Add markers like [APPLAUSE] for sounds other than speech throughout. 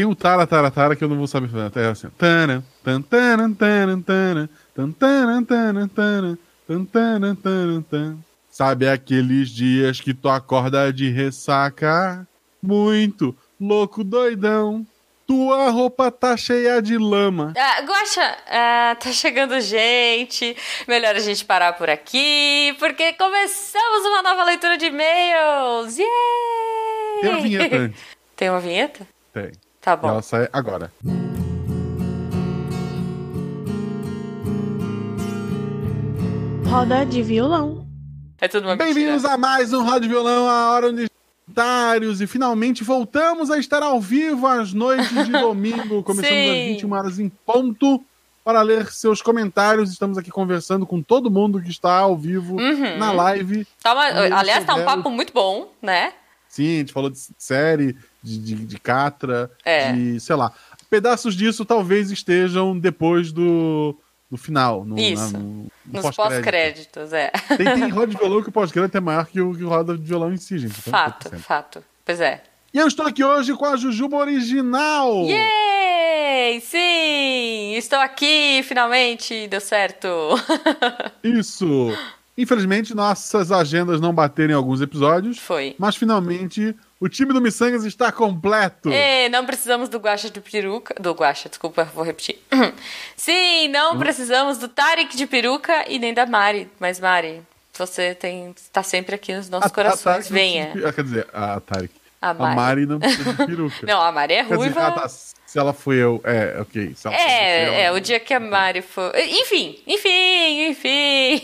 tem o Tara Tara Tara que eu não vou saber fazer. É assim. Tana, tan, tana, tana, tana, tan, tana, tana, tana, tan, tana, tana, tana. Sabe aqueles dias que tu acorda de ressaca? Muito louco, doidão. Tua roupa tá cheia de lama. Ah, Guaxa, ah, tá chegando gente. Melhor a gente parar por aqui, porque começamos uma nova leitura de e-mails. Yay! Tem uma vinheta antes. Tem uma vinheta? Tem. Tá E bom. ela sai agora. Roda de violão. É tudo uma Bem-vindos a mais um Rádio Violão, a hora onde comentários e finalmente voltamos a estar ao vivo às noites de [LAUGHS] domingo. Começamos Sim. às 21 horas em ponto para ler seus comentários. Estamos aqui conversando com todo mundo que está ao vivo Uhum. na live. Tá uma- aliás, tá um papo muito bom, né? Sim, a gente falou de série, de, de, de Catra, É. de, sei lá. Pedaços disso talvez estejam depois do, do final. No, Isso. na- no, no Nos pós-crédito. pós-créditos, é. Tem, tem [LAUGHS] roda de violão que o pós-crédito é maior que o, que o roda de violão em si, gente. Então, Fato, 100%. fato. Pois é. E eu estou aqui hoje com a Jujuba original. Yay! Sim! Estou aqui, finalmente! Deu certo! [LAUGHS] Isso. Infelizmente, nossas agendas não bateram em alguns episódios. Foi. Mas finalmente, o time do Missangas está completo. E não precisamos do Guaxa de peruca. Do Guaxa, desculpa, vou repetir. [CLEARS THROAT] Sim, não precisamos do Tarek de peruca e nem da Mari. Mas, Mari, você tem, tá sempre aqui nos nossos A- a corações. Não Venha. Quer dizer, a Tarek. A A Mari. Mari não precisa de [LAUGHS] peruca. Não, a Mari é ruiva. dizer, ah, tá, se ela foi eu. É, ok. Se ela foi É, eu, é, o dia que a Mari foi. Enfim, enfim, enfim.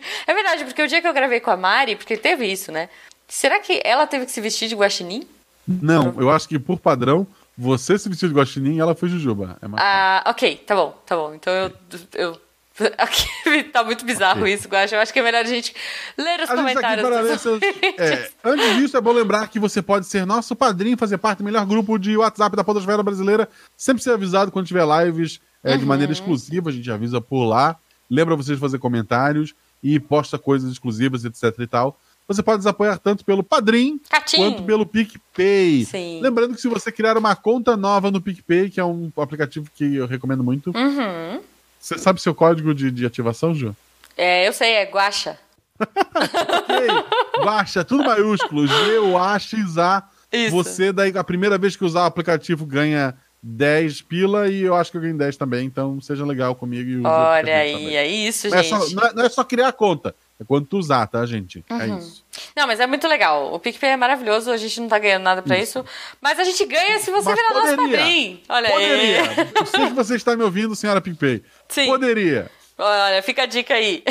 [LAUGHS] é verdade, porque o dia que eu gravei com a Mari, porque teve isso, né? Será que ela teve que se vestir de guaxinim? Não, eu acho que por padrão, você se vestiu de guaxinim e ela foi Jujuba. É fácil. Ah, ok, tá bom, tá bom. Então eu. eu [LAUGHS] tá muito bizarro Ok. isso, Guaxa. Eu acho que é melhor a gente ler os A tá comentários. para ler seus... É, antes disso, é bom lembrar que você pode ser nosso padrinho, fazer parte do melhor grupo de WhatsApp da Podosfera Brasileira. Sempre ser avisado quando tiver lives é, de Uhum. maneira exclusiva, a gente avisa por lá. Lembra vocês de fazer comentários e posta coisas exclusivas, etc e tal. Você pode nos apoiar tanto pelo Padrim Catim. quanto pelo PicPay. Sim. Lembrando que se você criar uma conta nova no PicPay, que é um aplicativo que eu recomendo muito, Uhum. você sabe seu código de, de ativação, Ju? É, eu sei, é Guaxa. [LAUGHS] Ok, baixa, tudo maiúsculo, [LAUGHS] G-U-A-X-A. Isso. Você, daí, a primeira vez que usar o aplicativo, ganha 10 pila e eu acho que eu ganho 10 também. Então, seja legal comigo e Olha aí, também. é isso, Não é, gente. só, não, é, não é só criar a conta, é quando tu usar, tá, gente? É Uhum. isso. Não, mas é muito legal. O PicPay é maravilhoso, a gente não tá ganhando nada pra isso. Mas a gente ganha se você Mas virar nosso poderia. padrinho. Olha Poderia. aí. Eu sei que você está me ouvindo, senhora PicPay. Sim. Poderia. Olha, fica a dica aí.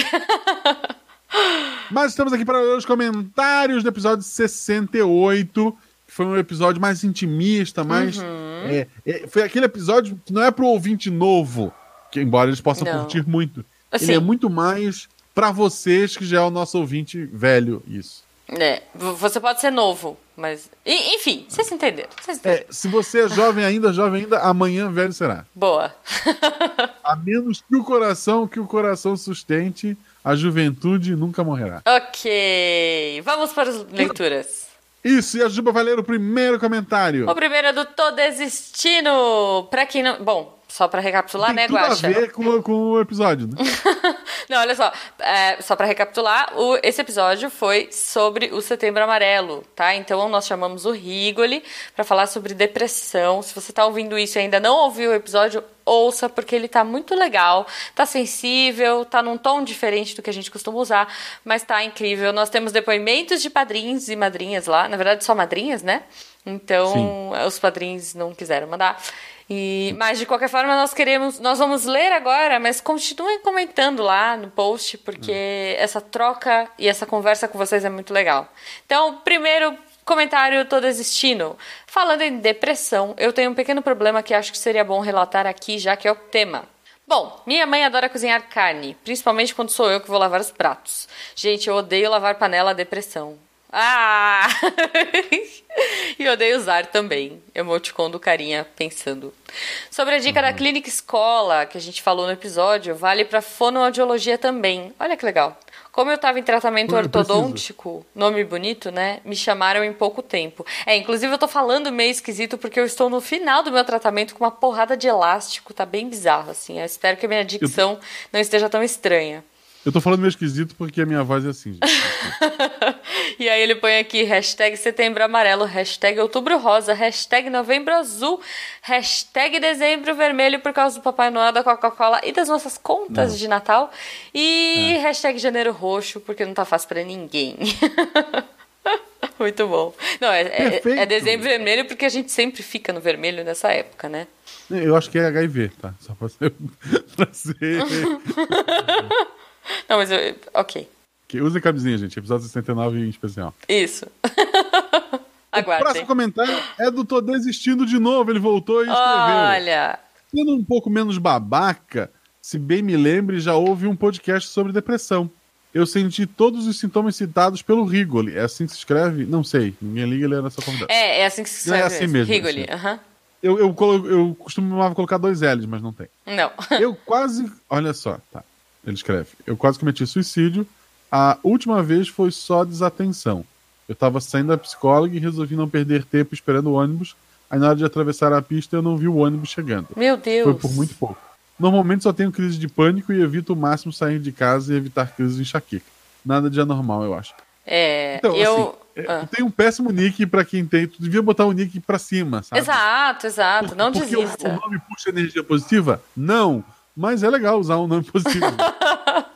Mas estamos aqui para ler os comentários do episódio 68, que foi um episódio mais intimista, mais. Uhum. é, é, foi aquele episódio que não é para o ouvinte novo, que embora eles possam Não. curtir muito. Assim. Ele é muito mais para vocês que já é o nosso ouvinte velho, isso. É, você pode ser novo, mas. Enfim, vocês entenderam. Vocês entenderam. É, se você é jovem ainda, jovem ainda, amanhã velho será. Boa. [LAUGHS] A menos que o coração, que o coração sustente, a juventude nunca morrerá. ok. Vamos para as leituras. Isso, e a Juba vai ler o primeiro comentário. O primeiro é do Tô Desistindo. Pra quem não. Bom, só pra recapitular, Tem né, tudo Guaxa? a ver com, com o episódio, né? [LAUGHS] Não, olha só. É, só pra recapitular, o- esse episódio foi sobre o Setembro Amarelo, tá? Então nós chamamos o Rigoli pra falar sobre depressão. Se você tá ouvindo isso e ainda não ouviu o episódio, ouça, porque ele tá muito legal, tá sensível, tá num tom diferente do que a gente costuma usar, mas tá incrível. Nós temos depoimentos de padrinhos e madrinhas lá, na verdade só madrinhas, né? Então, os padrinhos não quiseram mandar. E, mas de qualquer forma nós queremos, nós vamos ler agora, mas continuem comentando lá no post porque essa troca e essa conversa com vocês é muito legal. Então, primeiro comentário tô desistindo. Falando em depressão, eu tenho um pequeno problema que acho que seria bom relatar aqui, já que é o tema. Bom, minha mãe adora cozinhar carne, principalmente quando sou eu que vou lavar os pratos. Gente, eu odeio lavar panela, depressão. Ah! [LAUGHS] e odeio usar também. Emoticon do carinha pensando. Sobre a dica da Clínica Escola, que a gente falou no episódio, vale para fonoaudiologia também. Olha que legal. Como eu estava em tratamento eu ortodôntico, preciso. nome bonito, né? Me chamaram em pouco tempo. É, inclusive eu tô falando meio esquisito porque eu estou no final do meu tratamento com uma porrada de elástico, tá bem bizarro, assim. Eu espero que a minha dicção eu... não esteja tão estranha. Eu tô falando meio esquisito porque a minha voz é assim, gente. [LAUGHS] e aí ele põe aqui, hashtag setembro amarelo, hashtag outubro rosa, hashtag novembro azul, hashtag dezembro vermelho por causa do Papai Noel, da Coca-Cola e das nossas contas não. de Natal. E é. hashtag janeiro roxo, porque não tá fácil para ninguém. [LAUGHS] Muito bom. Não, é, é, é, dezembro vermelho porque a gente sempre fica no vermelho nessa época, né? Eu acho que é HIV, tá? Só pra ser. [LAUGHS] pra ser... [LAUGHS] Não, mas eu. Ok. Que use camisinha, gente. Episódio 69 em especial. Isso. [LAUGHS] Aguardem. O próximo comentário é do Tô Desistindo de novo. Ele voltou e escreveu. Olha. Sendo um pouco menos babaca, se bem me lembre, já houve um podcast sobre depressão. Eu senti todos os sintomas citados pelo Rigoli. É assim que se escreve? Não sei. Ninguém liga, ele é nessa convidada. É, é assim que se escreve. É assim mesmo. Rigoli, aham. Assim. Eu, eu, eu, eu costumava colocar dois L's, mas não tem. Não. eu quase. Olha só, tá. Ele escreve: Eu quase cometi suicídio. A última vez foi só desatenção. Eu estava saindo da psicóloga e resolvi não perder tempo esperando o ônibus. Aí na hora de atravessar a pista eu não vi o ônibus chegando. Meu Deus. Foi por muito pouco. Normalmente só tenho crise de pânico e evito o máximo sair de casa e evitar crises de enxaqueca. Nada de anormal, eu acho. É, então, eu... Assim, ah. tem um péssimo nick para quem tem. Tu devia botar o nick para cima, sabe? Exato, exato. Não porque desista. Porque o nome puxa energia positiva? Não. Mas é legal usar um nome positivo. [LAUGHS]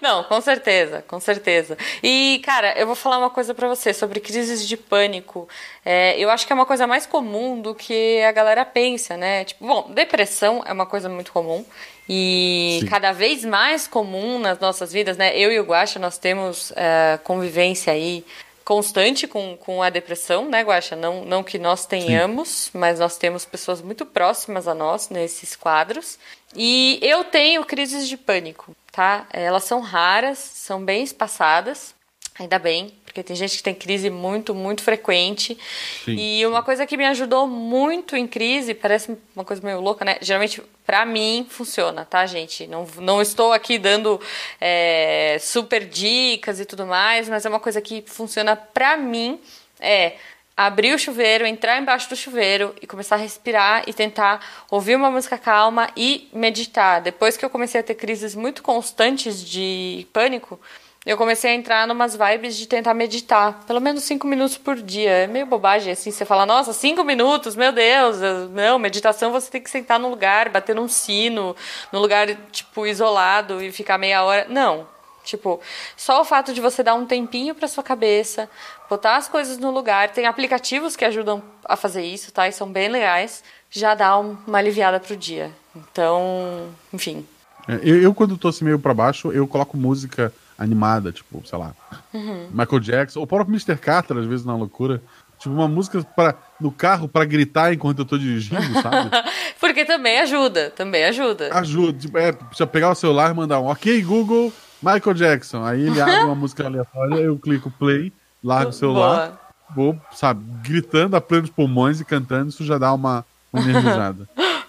Não, com certeza, com certeza. E, cara, eu vou falar uma coisa para você sobre crises de pânico. É, eu acho que é uma coisa mais comum do que a galera pensa, né? Tipo, bom, depressão é uma coisa muito comum e Sim. cada vez mais comum nas nossas vidas, né? Eu e o Guaxa, nós temos é, convivência aí constante com, com a depressão, né, Guaxa? Não, não que nós tenhamos, Sim. mas nós temos pessoas muito próximas a nós nesses quadros. E eu tenho crises de pânico, tá? Elas são raras, são bem espaçadas, ainda bem, porque tem gente que tem crise muito, muito frequente. Sim. E uma coisa que me ajudou muito em crise, parece uma coisa meio louca, né? Geralmente, para mim, funciona, tá, gente? Não, não estou aqui dando é, super dicas e tudo mais, mas é uma coisa que funciona para mim. É abrir o chuveiro, entrar embaixo do chuveiro e começar a respirar e tentar ouvir uma música calma e meditar. Depois que eu comecei a ter crises muito constantes de pânico, eu comecei a entrar numas vibes de tentar meditar, pelo menos cinco minutos por dia. É meio bobagem assim, você fala, nossa, cinco minutos, meu Deus, não, meditação você tem que sentar no lugar, bater num sino, num lugar, tipo, isolado e ficar meia hora. Não, Tipo, só o fato de você dar um tempinho para sua cabeça, botar as coisas no lugar, tem aplicativos que ajudam a fazer isso, tá? E são bem legais, já dá uma aliviada pro dia. Então, enfim. É, eu, eu, quando tô assim meio para baixo, eu coloco música animada, tipo, sei lá, uhum. Michael Jackson, ou o próprio Mr. Carter, às vezes na loucura. Tipo, uma música pra, no carro para gritar enquanto eu tô dirigindo, sabe? [LAUGHS] Porque também ajuda, também ajuda. Ajuda. Tipo, é, precisa pegar o celular e mandar um ok, Google, Michael Jackson. Aí ele abre uma música aleatória, eu clico play, largo o celular, Boa. vou, sabe, gritando a plenos pulmões e cantando, isso já dá uma, uma energizada.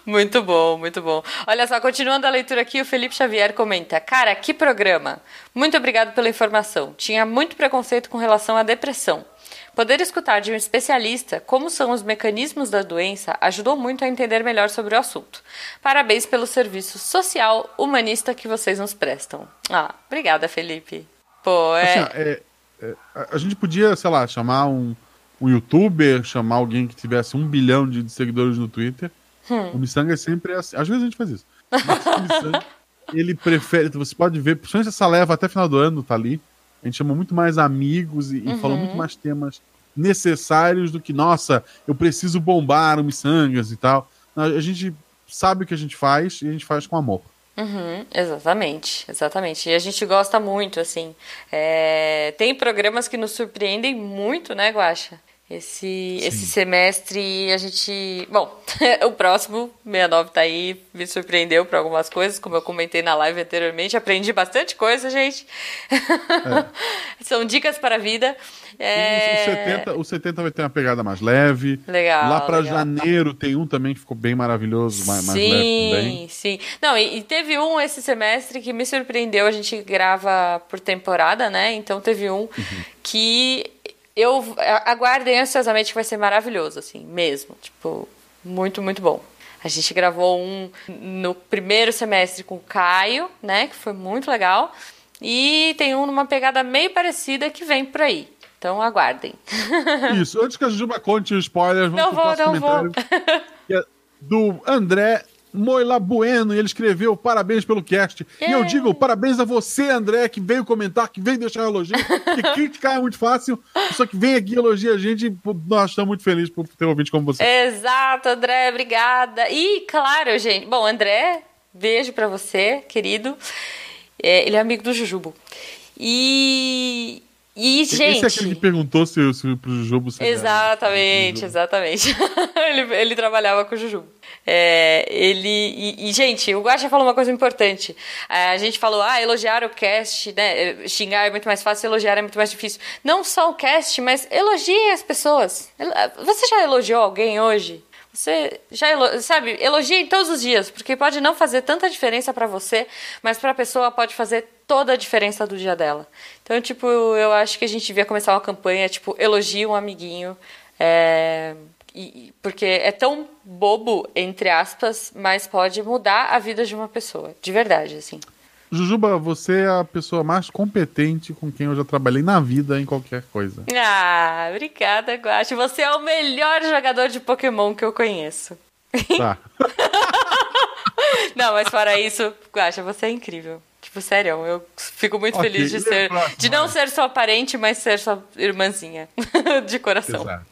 Muito bom, muito bom. Olha só, continuando a leitura aqui, o Felipe Xavier comenta: Cara, que programa! Muito obrigado pela informação. Tinha muito preconceito com relação à depressão. Poder escutar de um especialista como são os mecanismos da doença ajudou muito a entender melhor sobre o assunto. Parabéns pelo serviço social humanista que vocês nos prestam. Ah, obrigada, Felipe. Pô, é. Assim, é, é a gente podia, sei lá, chamar um, um youtuber, chamar alguém que tivesse um bilhão de, seguidores no Twitter. Hum. O Missanga sempre é assim. Às vezes a gente faz isso. Mas [LAUGHS] ele prefere. Você pode ver, principalmente essa leva até final do ano, tá ali a gente chamou muito mais amigos e, uhum. e falou muito mais temas necessários do que, nossa, eu preciso bombar o Missangas e tal. A gente sabe o que a gente faz e a gente faz com amor. Uhum, exatamente, exatamente. E a gente gosta muito, assim. É... Tem programas que nos surpreendem muito, né, Guaxa? Esse, esse semestre a gente. Bom, [LAUGHS] o próximo, 69 tá aí, me surpreendeu para algumas coisas, como eu comentei na live anteriormente. Aprendi bastante coisa, gente. É. [LAUGHS] São dicas para a vida. É... O, 70, o 70 vai ter uma pegada mais leve. Legal. Lá para janeiro tem um também que ficou bem maravilhoso, mais, mais leve também. Sim, sim. Não, e, e, teve um esse semestre que me surpreendeu. A gente grava por temporada, né? Então teve um uhum. que eu aguardem ansiosamente que vai ser maravilhoso, assim, mesmo. Tipo, muito, muito bom. A gente gravou um no primeiro semestre com o Caio, né? Que foi muito legal. E tem um numa pegada meio parecida que vem por aí. Então aguardem. [LAUGHS] Isso, antes que a Juba conte os spoilers, vamos não vou, não. Vou. É do André Moila Bueno, e ele escreveu parabéns pelo cast. E eu digo parabéns a você, André, que veio comentar, que veio deixar elogio, porque [LAUGHS] criticar é muito fácil, só que vem aqui elogia a gente, nós estamos muito felizes por ter um ouvinte como você. Exato, André, obrigada. E, claro, gente, bom, André, beijo para você, querido. É, ele é amigo do Jujubo. E, e, gente. Esse é aquele que perguntou se, se pro Jujubo se Exatamente, exatamente. [LAUGHS] ele, ele trabalhava com o Jujubo. É, ele. E, e, gente, o Guacha falou uma coisa importante. É, a gente falou, ah, elogiar o cast, né? Xingar é muito mais fácil, elogiar é muito mais difícil. Não só o cast, mas elogie as pessoas. Você já elogiou alguém hoje? Você já elo... sabe, elogie todos os dias, porque pode não fazer tanta diferença para você, mas para a pessoa pode fazer toda a diferença do dia dela. Então, tipo, eu acho que a gente devia começar uma campanha, tipo, elogie um amiguinho. É e, porque é tão bobo, entre aspas, mas pode mudar a vida de uma pessoa, de verdade, assim. Jujuba, você é a pessoa mais competente com quem eu já trabalhei na vida em qualquer coisa. Ah, obrigada, Guache. Você é o melhor jogador de Pokémon que eu conheço. Tá. [LAUGHS] não, mas fora isso, Guacha, você é incrível. Tipo, sério, eu fico muito okay, feliz de ser. De não ser sua parente, mas ser sua irmãzinha. [LAUGHS] de coração. Exato.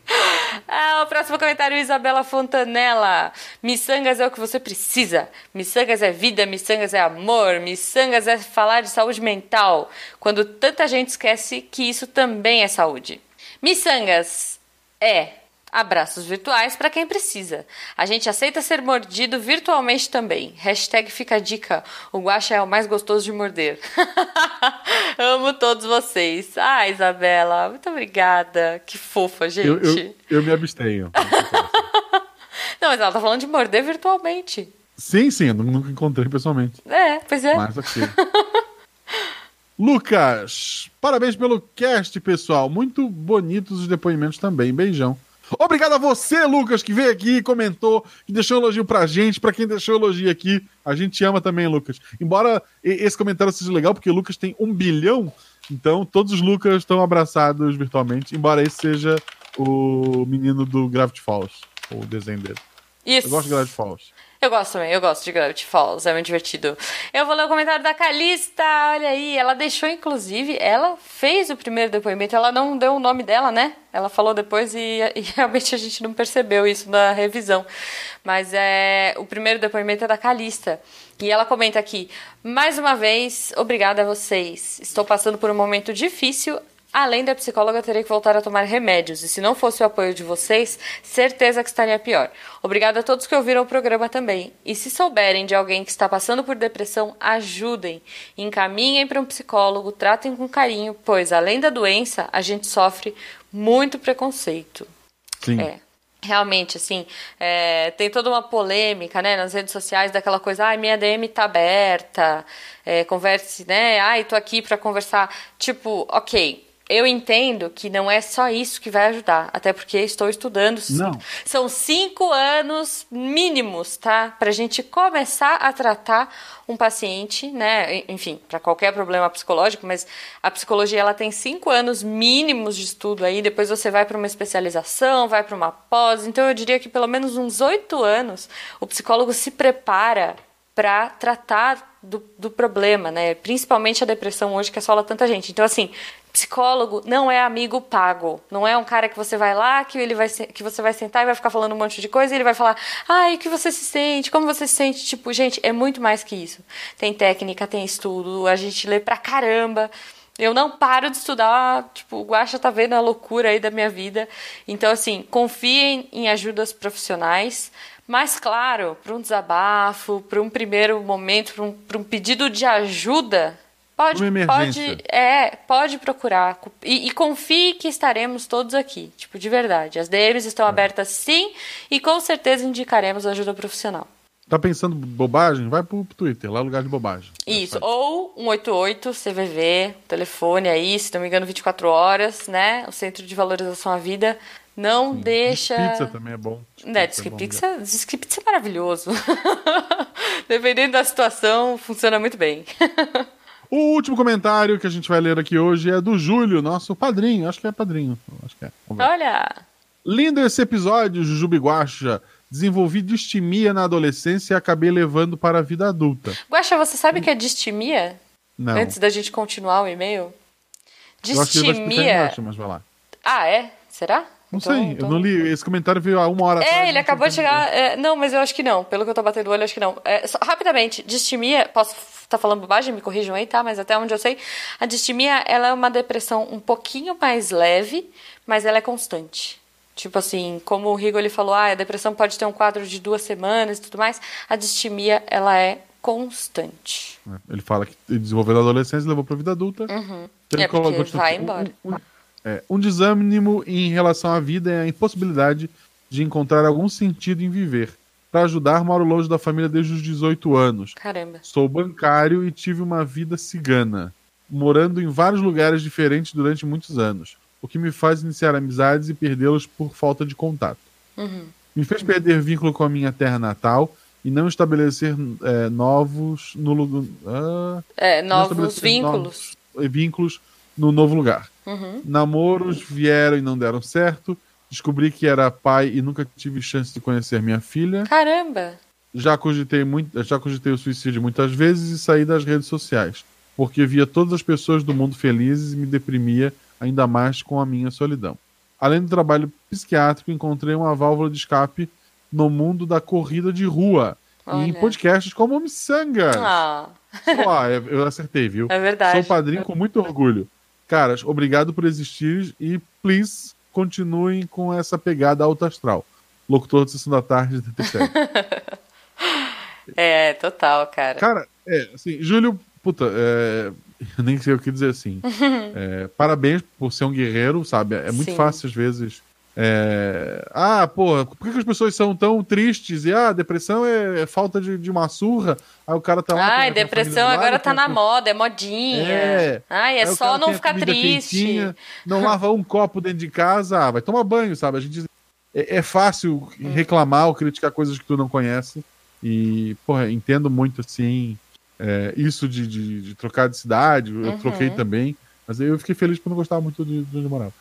Ah, o próximo comentário, Isabela Fontanella. Missangas é o que você precisa. Missangas é vida, missangas é amor, missangas é falar de saúde mental. Quando tanta gente esquece que isso também é saúde. Missangas é Abraços virtuais para quem precisa. A gente aceita ser mordido virtualmente também. Hashtag fica a dica. O guacha é o mais gostoso de morder. [LAUGHS] Amo todos vocês. Ah, Isabela, muito obrigada. Que fofa, gente. Eu, eu, eu me abstenho. [LAUGHS] Não, mas ela tá falando de morder virtualmente. Sim, sim, eu nunca encontrei pessoalmente. É, pois é. Mas aqui. Lucas, parabéns pelo cast, pessoal. Muito bonitos os depoimentos também. Beijão. Obrigado a você, Lucas, que veio aqui, comentou, que deixou um elogio pra gente. Pra quem deixou elogio aqui, a gente ama também, Lucas. Embora esse comentário seja legal, porque o Lucas tem um bilhão, então todos os Lucas estão abraçados virtualmente, embora esse seja o menino do Gravity Falls, o desenho dele. Isso. Eu gosto de Gravity Falls. Eu gosto também, eu gosto de Gravity Falls, é muito divertido. Eu vou ler o comentário da Calista, olha aí, ela deixou, inclusive, ela fez o primeiro depoimento, ela não deu o nome dela, né? Ela falou depois e, e [LAUGHS] realmente a gente não percebeu isso na revisão. Mas é o primeiro depoimento é da Calista. E ela comenta aqui: mais uma vez, obrigada a vocês. Estou passando por um momento difícil Além da psicóloga, terei que voltar a tomar remédios, e se não fosse o apoio de vocês, certeza que estaria pior. Obrigada a todos que ouviram o programa também. E se souberem de alguém que está passando por depressão, ajudem. Encaminhem para um psicólogo, tratem com carinho, pois além da doença, a gente sofre muito preconceito. Sim. É realmente, assim, é, tem toda uma polêmica, né, nas redes sociais daquela coisa, ai, minha DM tá aberta, é, converse, né, ai, tô aqui para conversar. Tipo, ok, eu entendo que não é só isso que vai ajudar, até porque estou estudando. Não. São cinco anos mínimos, tá? Para a gente começar a tratar um paciente, né? Enfim, para qualquer problema psicológico, mas a psicologia ela tem cinco anos mínimos de estudo aí. Depois você vai para uma especialização, vai para uma pós. Então eu diria que pelo menos uns oito anos o psicólogo se prepara para tratar do, do problema, né? Principalmente a depressão hoje que assola tanta gente. Então, assim, Psicólogo não é amigo pago. Não é um cara que você vai lá, que ele vai que você vai sentar e vai ficar falando um monte de coisa e ele vai falar: "Ai, o que você se sente? Como você se sente?" Tipo, gente, é muito mais que isso. Tem técnica, tem estudo, a gente lê pra caramba. Eu não paro de estudar, tipo, o Guaxa tá vendo a loucura aí da minha vida. Então, assim, confiem em ajudas profissionais. Mas, claro, para um desabafo, para um primeiro momento, para um, um pedido de ajuda, pode, pode, é, pode procurar. E, e, confie que estaremos todos aqui, tipo, de verdade. As DMs estão é. abertas sim e com certeza indicaremos ajuda profissional. Tá pensando bobagem? Vai pro Twitter, lá é lugar de bobagem. Isso, ou 188 CVV, telefone aí, se não me engano, 24 horas, né? O Centro de Valorização à Vida. Não Sim. deixa. Pizza também é bom. Né, Pizza, Disque Pizza é maravilhoso. [LAUGHS] Dependendo da situação, funciona muito bem. [LAUGHS] o último comentário que a gente vai ler aqui hoje é do Júlio, nosso padrinho. Acho que é padrinho. Acho que é. Olha! Lindo esse episódio, Jujubi Guacha. Desenvolvi distimia na adolescência e acabei levando para a vida adulta. Guaxa, você sabe o que é distimia? Não. Antes da gente continuar o e-mail? Distimia. Embaixo, mas vai lá. Ah, é? Será? Não então, sei, então... eu não li. Esse comentário veio há uma hora É, atrás, ele acabou de chegar. É, não, mas eu acho que não. Pelo que eu tô batendo o olho, acho que não. É, só, rapidamente, distimia, posso estar tá falando bobagem, me corrijam aí, tá? Mas até onde eu sei, a distimia ela é uma depressão um pouquinho mais leve, mas ela é constante. Tipo assim, como o Rigo ele falou, ah, a depressão pode ter um quadro de duas semanas e tudo mais, a distimia, ela é constante. É, ele fala que desenvolveu na adolescência e levou para a vida adulta. Uhum. É porque vai embora. Um, um, é, um desânimo em relação à vida é a impossibilidade de encontrar algum sentido em viver. Para ajudar, moro longe da família desde os 18 anos. Caramba. Sou bancário e tive uma vida cigana, morando em vários lugares diferentes durante muitos anos o que me faz iniciar amizades e perdê-los por falta de contato. Uhum. Me fez perder vínculo com a minha terra natal e não estabelecer é, novos no lugar. Uh, é, novos vínculos. Novos vínculos no novo lugar. Uhum. Namoros vieram e não deram certo. Descobri que era pai e nunca tive chance de conhecer minha filha. Caramba! Já cogitei, muito, já cogitei o suicídio muitas vezes e saí das redes sociais, porque via todas as pessoas do mundo felizes e me deprimia ainda mais com a minha solidão. Além do trabalho psiquiátrico, encontrei uma válvula de escape no mundo da corrida de rua Olha. e em podcasts como Missangas. Ah. ah, eu acertei, viu? É verdade. Sou padrinho com muito orgulho. Caras, obrigado por existir e, please, continuem com essa pegada alta astral. Locutor de Sessão da Tarde de [LAUGHS] É, total, cara. Cara, é, assim, Júlio, puta, é, eu nem sei o que dizer assim. [LAUGHS] é, parabéns por ser um guerreiro, sabe? É muito Sim. fácil às vezes. É... Ah, porra, por que, as pessoas são tão tristes? E ah, depressão é, é falta de, de, uma surra. Aí o cara tá lá. Ai, depressão agora tá na moda, é modinha. É. Ai, é só não ficar triste. Quentinha, não lava um copo dentro de casa, ah, vai tomar banho, sabe? A gente é, é fácil hum. reclamar ou criticar coisas que tu não conhece. E, porra, entendo muito assim é, isso de, de, de, trocar de cidade, eu uhum. troquei também. Mas eu fiquei feliz por não gostar muito de, de onde eu morava.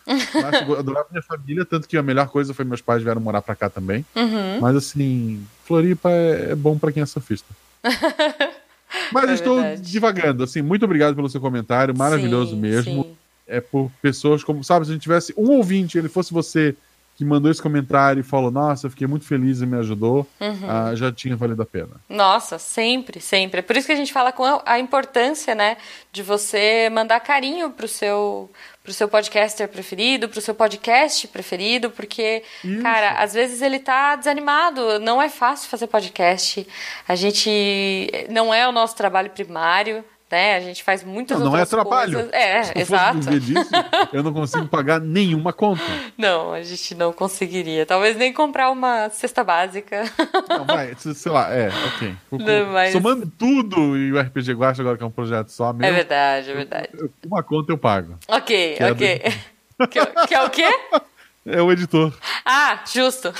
Eu adorava minha família, tanto que a melhor coisa foi meus pais vieram morar pra cá também. Uhum. Mas assim, Floripa é, é bom para quem é surfista. [LAUGHS] Mas é estou verdade. divagando, assim, muito obrigado pelo seu comentário, maravilhoso sim, mesmo. Sim. É por pessoas como, sabe, se a gente tivesse um ouvinte, ele fosse você que mandou esse comentário e falou: Nossa, eu fiquei muito feliz e me ajudou, uhum. ah, já tinha valido a pena. Nossa, sempre, sempre. É por isso que a gente fala com a importância, né, de você mandar carinho pro seu pro seu podcaster preferido, pro seu podcast preferido, porque, Isso. cara, às vezes ele tá desanimado, não é fácil fazer podcast. A gente não é o nosso trabalho primário, né? A gente faz muitas não, coisas. Não é trabalho. É, Se exato. Fosse disso, eu não consigo pagar nenhuma conta. [LAUGHS] Não, a gente não conseguiria. Talvez nem comprar uma cesta básica. Não, vai, sei lá, é, ok. [LAUGHS] Não, mas... Somando tudo e o RPG Guacha agora que é um projeto só meu. É verdade, é verdade. Eu, uma conta eu pago. Ok, que ok. [LAUGHS] É do... que, que é o quê? É o editor. Ah, justo.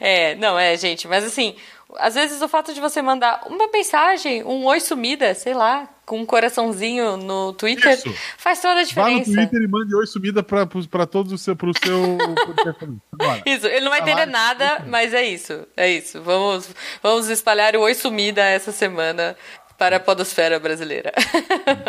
é, não, é, gente, mas assim, às vezes o fato de você mandar uma mensagem, um oi sumida, sei lá, com um coraçãozinho no Twitter, Isso. faz toda a diferença. Vá no Twitter e mande oi sumida pra todos o seu, pro seu [LAUGHS] Isso, ele não vai entender nada, mas é isso. É isso. Vamos, vamos espalhar o oi sumida essa semana para a podosfera brasileira.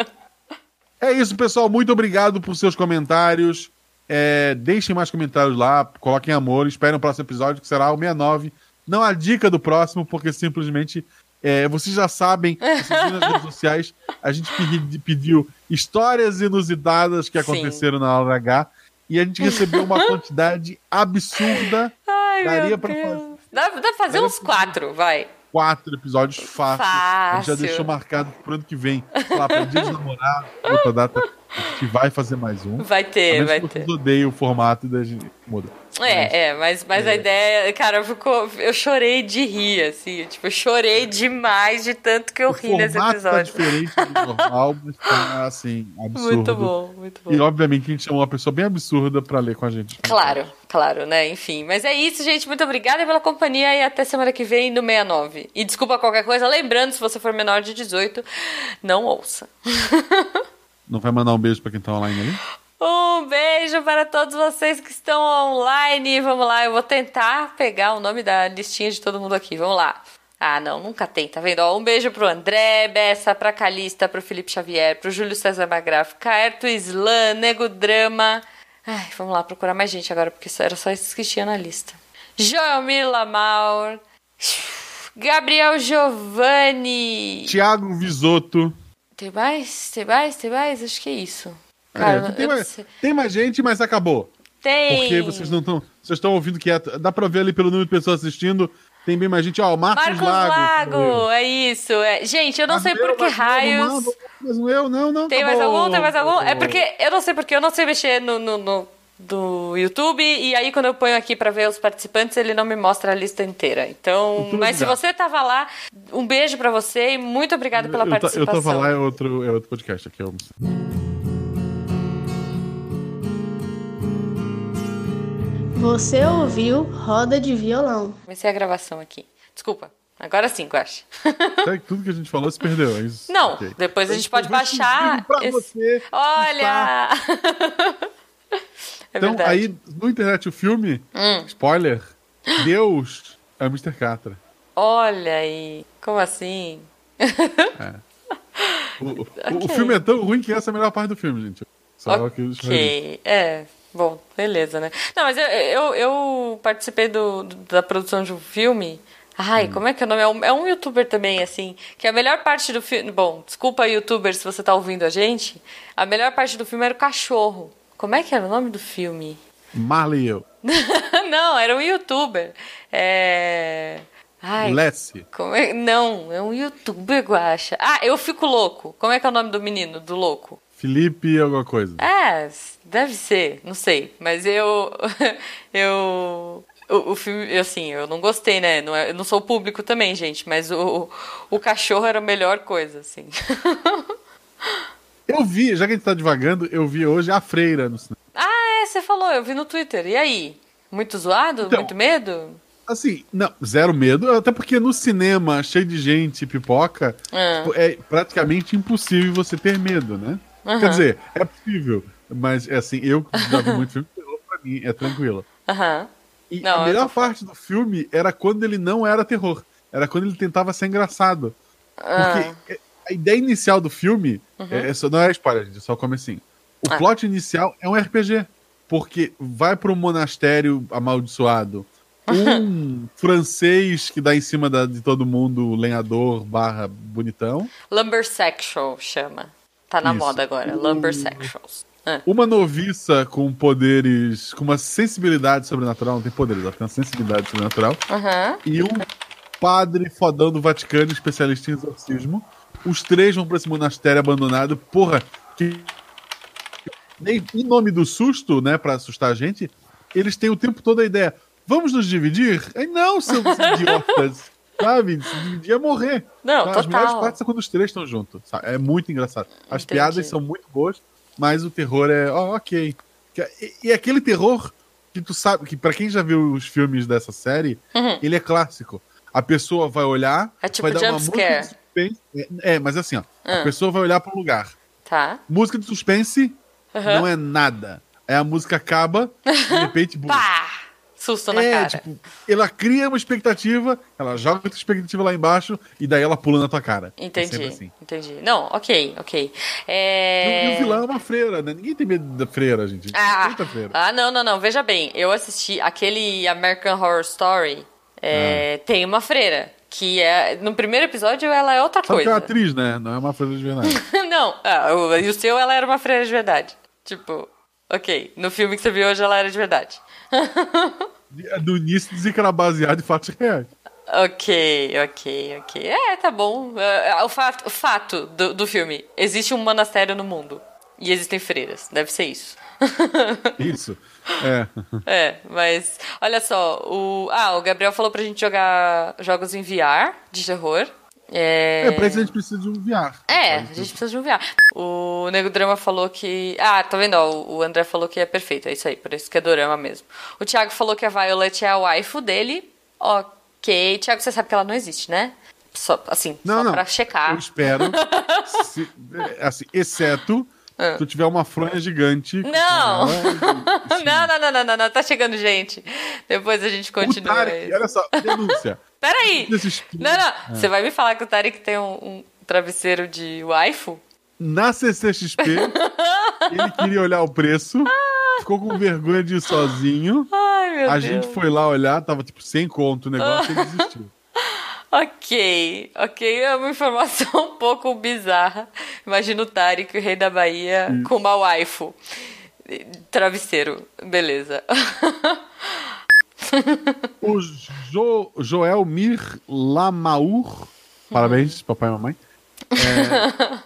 [LAUGHS] é isso, pessoal. Muito obrigado por seus comentários. É, deixem mais comentários lá, coloquem amor, esperem o próximo episódio, que será o 69 não a dica do próximo, porque simplesmente É, vocês já sabem, [LAUGHS] vocês nas redes sociais, a gente pedi- pediu histórias inusitadas que Sim. aconteceram na hora H e a gente recebeu uma [LAUGHS] quantidade absurda. Ai, Daria pra Deus. fazer- Dá, dá pra fazer uns quatro, vai. Quatro episódios fácil. A gente já deixou marcado pro ano que vem. Lá para dia dos namorados, outra data. A gente vai fazer mais um. Vai ter, vai ter. vocês odeiem o formato e daí a gente muda. É, é, mas, mas a ideia, cara, ficou. Eu chorei de rir, assim. Tipo, eu chorei demais de tanto que eu o ri nesse tá episódio. diferente do normal, mas tá assim, absurdo. Muito bom, muito bom. E obviamente a gente chamou uma pessoa bem absurda pra ler com a gente. Claro, claro, né? Enfim. Mas é isso, gente. Muito obrigada pela companhia e até semana que vem no 69. E desculpa qualquer coisa. Lembrando, se você for menor de 18, não ouça. [LAUGHS] Não vai mandar um beijo pra quem tá online ali? Um beijo para todos vocês que estão online. Vamos lá, eu vou tentar pegar o nome da listinha de todo mundo aqui. Vamos lá. Ah, não, nunca tem, tá vendo? Ó, um beijo pro André Bessa, pra Calista, pro Felipe Xavier, pro Júlio César Magraf, Caerto Slan, Nego Drama. Ai, vamos lá procurar mais gente agora, porque era só esses que tinha na lista. Joelmir Lamaur, Gabriel Giovanni. Tiago Visoto. Tem mais? Tem mais? Tem mais? Acho que é isso. É, Cara, tem, eu não mais, tem mais gente, mas acabou. Tem. Porque vocês não estão. Vocês estão ouvindo quieto. Dá pra ver ali pelo número de pessoas assistindo. Tem bem mais gente. Ó, o Marcos, Marcos Lago. Lago, é isso. é. Gente, eu não sei por que raios. Mas não eu, não, não. Tem tá mais bom. algum? Tem mais algum? É porque eu não sei porque eu não sei mexer no, no, no- do YouTube e aí quando eu ponho aqui pra ver os participantes ele não me mostra a lista inteira. Então, Muito mas se você tava lá, um beijo pra você e muito obrigada pela eu, ta- eu participação. tava lá, é outro, é outro podcast aqui. Eu... Você ouviu Roda de Violão. Comecei a gravação aqui. Desculpa. Agora sim, Guache. [LAUGHS] Tudo que a gente falou se perdeu. É isso? Não, Ok. depois a gente pode baixar. esse- você Olha! [LAUGHS] é Então, verdade. aí, no internet, o filme, Hum. spoiler, Deus é o Mr. Catra. Olha aí. Como assim? O, o- o Ok. filme é tão ruim que essa é a melhor parte do filme, gente. Só que Ok, é. Bom, beleza, né? Não, mas eu, eu, eu participei do, do- da produção de um filme. Ai, Hum. como é que é o nome? É um, é um youtuber também, assim. Que a melhor parte do filme. Bom, desculpa, youtuber, se você tá ouvindo a gente. A melhor parte do filme era o cachorro. Como é que era o nome do filme? Marley e eu. [LAUGHS] Não, era um youtuber. É. Ai, Lessie. é... Não, é um youtuber, Guacha. Ah, eu fico louco. Como é que é o nome do menino, do louco? Felipe alguma coisa. É, deve ser, não sei. Mas eu. [LAUGHS] eu. O, o filme, assim, eu não gostei, né? Não é- eu não sou público também, gente, mas o, o cachorro era a melhor coisa, assim. [LAUGHS] Eu vi, já que a gente tá divagando, eu vi hoje a Freira no cinema. ah, é, você falou, eu vi no Twitter. E aí? Muito zoado? Então, Muito medo? Assim, não, zero medo, até porque no cinema, cheio de gente, pipoca, Ah. tipo, é praticamente impossível você ter medo, né? Aham. Quer dizer, é possível, mas é assim, eu que já vi muito filme, terror [LAUGHS] pra mim é tranquilo. Aham. E Não, a melhor tô parte do filme era quando ele não era terror, era quando ele tentava ser engraçado. Ah. Porque a ideia inicial do filme, Uhum. é, é não é spoiler, gente, é só como assim. O Ah. plot inicial é um RPG, porque vai para um monastério amaldiçoado, um [LAUGHS] francês que dá em cima da- de todo mundo, lenhador barra bonitão, Lumbersexual chama. Tá na Isso. moda agora, Lumbersexuals. Ah. uma noviça com poderes, com uma sensibilidade sobrenatural, não tem poderes, ela tem uma sensibilidade sobrenatural, e um padre fodão do Vaticano, especialista em exorcismo. Os três vão pra esse monastério abandonado. Porra, que. Nem- Em nome do susto, né, pra assustar a gente, eles têm o tempo todo a ideia: vamos nos dividir? Aí, não, seus [LAUGHS] idiotas. Sabe? Se dividir é morrer. Não, As melhores partes são quando os três estão juntos. sabe? É muito engraçado. As Entendi. piadas são muito boas, mas o terror é. ó, ok. Que- E, e aquele terror que tu sabe, que pra quem já viu os filmes dessa série, Uhum. ele é clássico. A pessoa vai olhar, É tipo vai dar uma música suspense. É, é, mas assim, ó. Ah. A pessoa vai olhar um lugar. Tá. Música de suspense Aham. não é nada. Aí a música acaba, de repente, [LAUGHS] bum. Pá! Susto na é, cara. tipo, ela cria uma expectativa, ela joga outra expectativa lá embaixo e daí ela pula na tua cara. É Entendi, sempre assim. entendi. Não, ok, ok. E, É... o- e o vilão é uma freira, né? Ninguém tem medo da freira, gente. Ah, freira. ah, não, não, não. Veja bem, eu assisti aquele American Horror Story. é, Ah. Tem uma freira. Que é. No primeiro episódio ela é outra Só que é coisa. uma atriz, né? Não é uma freira de verdade. [LAUGHS] Não, ah, o- e o seu ela era uma freira de verdade. Tipo, ok. No filme que você viu hoje ela era de verdade. [LAUGHS] Do início dizia que era baseado em fatos reais. Ok, ok, ok. É, tá bom. É, O fato, o fato do, do filme: existe um monastério no mundo. E existem freiras. Deve ser isso. [LAUGHS] Isso. É. É, mas olha só, o. Ah, o Gabriel falou pra gente jogar jogos em VR de terror. É, É, pra isso a gente precisa de um VR. É, a gente precisa de um VR. O Nego Drama falou que. Ah, tá vendo? Ó, o André falou que é perfeito, é isso aí, por isso que é Dorama mesmo. O Thiago falou que a Violet é a waifu dele. Ok. Thiago, você sabe que ela não existe, né? Só, assim, Não, só não. pra checar. Eu espero. [LAUGHS] se- é, assim, exceto se tu tiver uma fronha gigante. Ah. Não! [LAUGHS] não, não, não, não, não, não, tá chegando gente. Depois a gente O continua. Tarek, olha só, denúncia. [LAUGHS] Peraí! Não, não, você vai me falar que o Tarek tem um, um travesseiro de waifu? Na CCXP, [LAUGHS] ele queria olhar o preço, ficou com vergonha de ir sozinho. Ai, meu A Deus. gente foi lá olhar, tava tipo sem conto o negócio e ele desistiu. Ok, ok, é uma informação [LAUGHS] um pouco bizarra. Imagina o Tarek, o rei da Bahia, com uma waifu. Travesseiro, beleza. [LAUGHS] O jo, Joel Mir Lamaur, parabéns, papai e mamãe. É,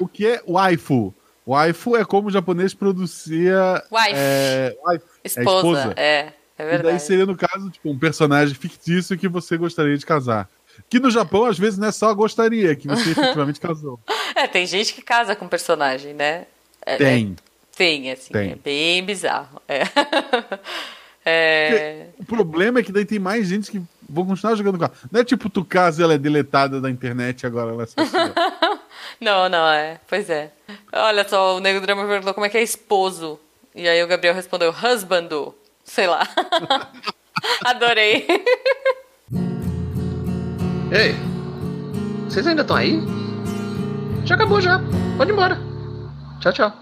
o que é waifu? Waifu é como o japonês pronuncia. Wife. É, wife, é Esposa, é, é, E daí verdade. seria, no caso, tipo, um personagem fictício que você gostaria de casar. Que no Japão, às vezes, não é só gostaria, é que você [LAUGHS] efetivamente casou. É, tem gente que casa com personagem, né? É, Tem. é- tem, assim, Tem. é bem bizarro. É. [LAUGHS] É, O problema é que daí tem mais gente que vão continuar jogando com ela. Não é tipo, tu casa ela é deletada da internet agora ela é. [LAUGHS] Não, não, é. Pois é. Olha só, o Nego Drama perguntou como é que é esposo. E aí o Gabriel respondeu, husbando. Sei lá. Adorei. Ei, vocês ainda estão aí? Já acabou já. Pode ir embora. Tchau, tchau.